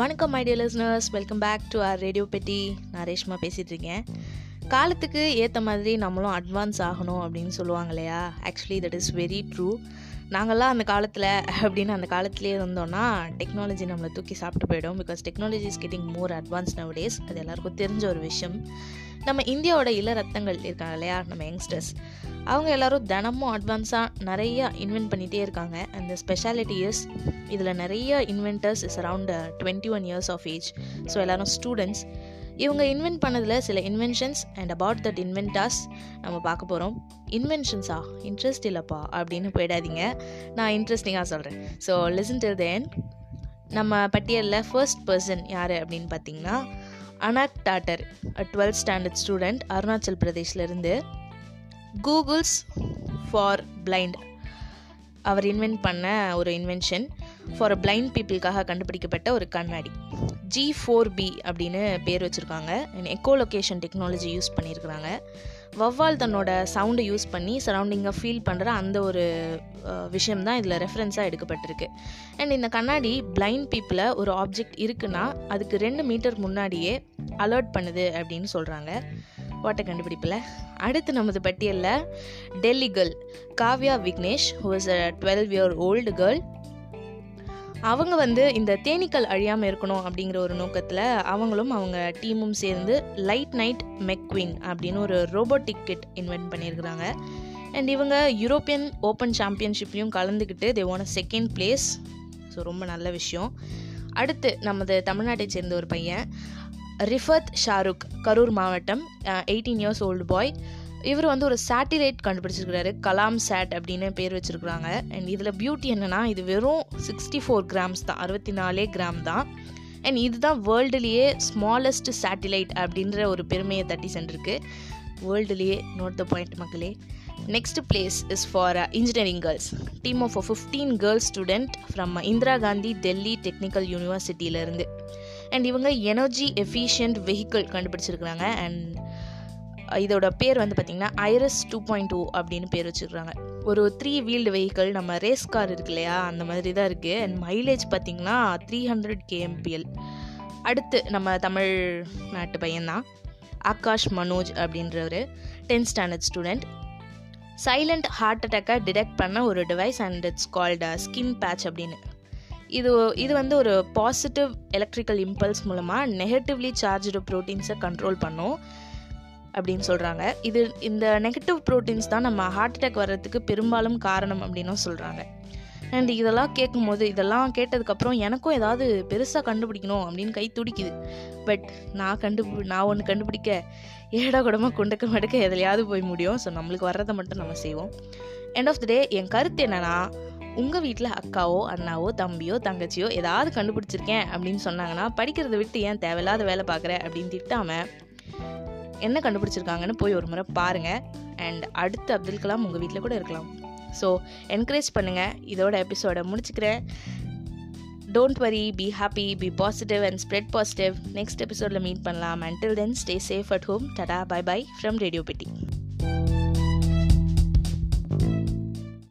வணக்கம் my dear listeners welcome back to our radio பெட்டி நான் ரேஷ்மா பேசிகிட்டு இருக்கேன். காலத்துக்கு ஏற்ற மாதிரி நம்மளும் அட்வான்ஸ் ஆகணும் அப்படின்னு சொல்லுவாங்க இல்லையா? Actually that is very true நாங்கள்லாம் அந்த காலத்தில் அப்படின்னு அந்த காலத்துலேயே இருந்தோம்னா டெக்னாலஜி நம்மளை தூக்கி சாப்பிட்டு போயிடும். Because technology is getting more advance nowadays அது எல்லாருக்கும் தெரிஞ்ச ஒரு விஷயம். நம்ம இந்தியாவோட இள ரத்தங்கள் இருக்காங்க இல்லையா? நம்ம யங்ஸ்டர்ஸ் அவங்க எல்லாரும் தினமும் அட்வான்ஸாக நிறைய இன்வென்ட் பண்ணிகிட்டே இருக்காங்க. அந்த ஸ்பெஷாலிட்டி இயர்ஸ் இதில் நிறைய inventors is around twenty one years of age so எல்லோரும் ஸ்டூடெண்ட்ஸ் இவங்க இன்வென்ட் பண்ணதில் சில inventions and about that inventors நம்ம பார்க்க போகிறோம் இன்வென்ஷன்ஸா இன்ட்ரெஸ்ட் இல்லைப்பா. அப்படின்னு போயிடாதீங்க. நான் இன்ட்ரெஸ்டிங்காக சொல்கிறேன் ஸோ லிசன் டில் தென் நம்ம பட்டியலில் ஃபர்ஸ்ட் பர்சன் யார் அப்படின்னு பார்த்தீங்கன்னா Anang Tadar twelfth standard student Arunachal பிரதேஷ்லேருந்து goggles for blind அவர் இன்வென்ட் பண்ண ஒரு இன்வென்ஷன் ஃபார் பிளைண்ட் பீப்புளுக்காக கண்டுபிடிக்கப்பட்ட ஒரு கண்ணாடி. ஜி ஃபோர் பி அப்படின்னு பேர் வச்சுருக்காங்க. And echo location technology use பண்ணியிருக்கிறாங்க. வவ்வால் தன்னோட சவுண்டை யூஸ் பண்ணி சரௌண்டிங்கை ஃபீல் பண்ணுற அந்த ஒரு விஷயம் தான் இதில் ரெஃபரன்ஸாக எடுக்கப்பட்டிருக்கு. அண்ட் இந்த கண்ணாடி பிளைண்ட் பீப்புளை ஒரு ஆப்ஜெக்ட் இருக்குன்னா அதுக்கு ரெண்டு மீட்டர் முன்னாடியே அலர்ட் பண்ணுது அப்படின்னு சொல்கிறாங்க வாட்டை கண்டுபிடிப்பில். அடுத்து நமது பட்டியலில் Delhi girl Kavya Vignesh who's a twelve year old girl அவங்க வந்து இந்த தேனீக்கள் அழியாமல் இருக்கணும் அப்படிங்கிற ஒரு நோக்கத்தில் அவங்களும் அவங்க டீமும் சேர்ந்து லைட் நைட் மெக்வின் அப்படின்னு ஒரு ரோபோட்டிக் கிட் இன்வென்ட் பண்ணியிருக்கிறாங்க. அண்ட் இவங்க யூரோப்பியன் ஓப்பன் சாம்பியன்ஷிப்லையும் கலந்துக்கிட்டு they a second place so ரொம்ப நல்ல விஷயம். அடுத்து நமது தமிழ்நாட்டை சேர்ந்த ஒரு பையன் ரிஃபத் ஷாருக் கரூர் மாவட்டம் எயிட்டீன் இயர்ஸ் ஓல்டு பாய் இவர் வந்து ஒரு சேட்டிலைட் கண்டுபிடிச்சிருக்கிறாரு கலாம் சேட் அப்படின்னு பேர் வச்சுருக்குறாங்க. அண்ட் இதில் பியூட்டி என்னென்னா இது வெறும் சிக்ஸ்டி ஃபோர் கிராம்ஸ் தான் அறுபத்தி நாலே கிராம் தான். அண்ட் இதுதான் வேர்ல்டுலேயே ஸ்மாலஸ்ட் சேட்டிலைட் அப்படின்ற ஒரு பெருமையை தட்டி சென்றிருக்கு. வேர்ல்டுலேயே நோட் த பாயிண்ட் மக்களே. Next place is for engineering girls team of fifteen girls student from Indira Gandhi Delhi technical யூனிவர்சிட்டியிலேருந்து and இவங்க எனர்ஜி எஃபிஷியன்ட் வெஹிக்கிள் கண்டுபிடிச்சிருக்கிறாங்க. அண்ட் இதோட பேர் வந்து பார்த்திங்கன்னா ஐரஸ் டூ பாயிண்ட் டூ அப்படின்னு பேர் வச்சுருக்காங்க. ஒரு த்ரீ வீல்டு வெஹிக்கிள் நம்ம ரேஸ் கார் இருக்கு இல்லையா? அந்த மாதிரி தான் இருக்குது அண்ட் மைலேஜ் பார்த்திங்கன்னா த்ரீ ஹண்ட்ரட் கேஎம்பிஎல் அடுத்து நம்ம தமிழ் நாட்டு பையன்தான். ஆகாஷ் மனோஜ் அப்படின்றவர். Tenth standard student silent heart அட்டாக்கை detect பண்ண ஒரு device and it's called skin patch அப்படின்னு. இது இது வந்து ஒரு பாசிட்டிவ் எலக்ட்ரிக்கல் இம்பல்ஸ் மூலமாக நெகட்டிவ்லி சார்ஜு ப்ரோட்டீன்ஸை கண்ட்ரோல் பண்ணும். அப்படின்னு சொல்கிறாங்க இது இந்த நெகட்டிவ் ப்ரோட்டீன்ஸ் தான் நம்ம ஹார்ட் அட்டாக் வர்றதுக்கு பெரும்பாலும் காரணம் அப்படின்னும் சொல்கிறாங்க அண்ட் இதெல்லாம் கேட்கும்போது இதெல்லாம் கேட்டதுக்கப்புறம் எனக்கும் ஏதாவது பெருசாக கண்டுபிடிக்கணும் அப்படின்னு கை துடிக்குது. பட் நான் கண்டு நான் ஒன்று கண்டுபிடிக்க ஏடா கூடமாக கொண்டுக்க மடக்க எதுலையாவது போய் முடியும். ஸோ நம்மளுக்கு வர்றதை மட்டும் நம்ம செய்வோம். எண்ட் ஆஃப் த டே என் கருத்து என்னென்னா உங்கள் வீட்டில் அக்காவோ அண்ணாவோ தம்பியோ தங்கச்சியோ ஏதாவது கண்டுபிடிச்சிருக்கேன் அப்படின்னு சொன்னாங்கன்னா படிக்கிறத விட்டு ஏன் தேவையில்லாத வேலை பார்க்குற அப்படின்னு திட்டாமல் என்ன கண்டுபிடிச்சிருக்காங்கன்னு போய் ஒரு முறை பாருங்கள் அண்ட் அடுத்து அப்துல் கலாம் உங்கள் வீட்டில் கூட இருக்கலாம். ஸோ என்கரேஜ் பண்ணுங்கள் இதோட எபிசோடை முடிச்சுக்கிறேன். Don't worry be happy be positive and spread positive next எபிசோடில் மீட் பண்ணலாம். Until then stay safe at home tata bye bye from radio Petti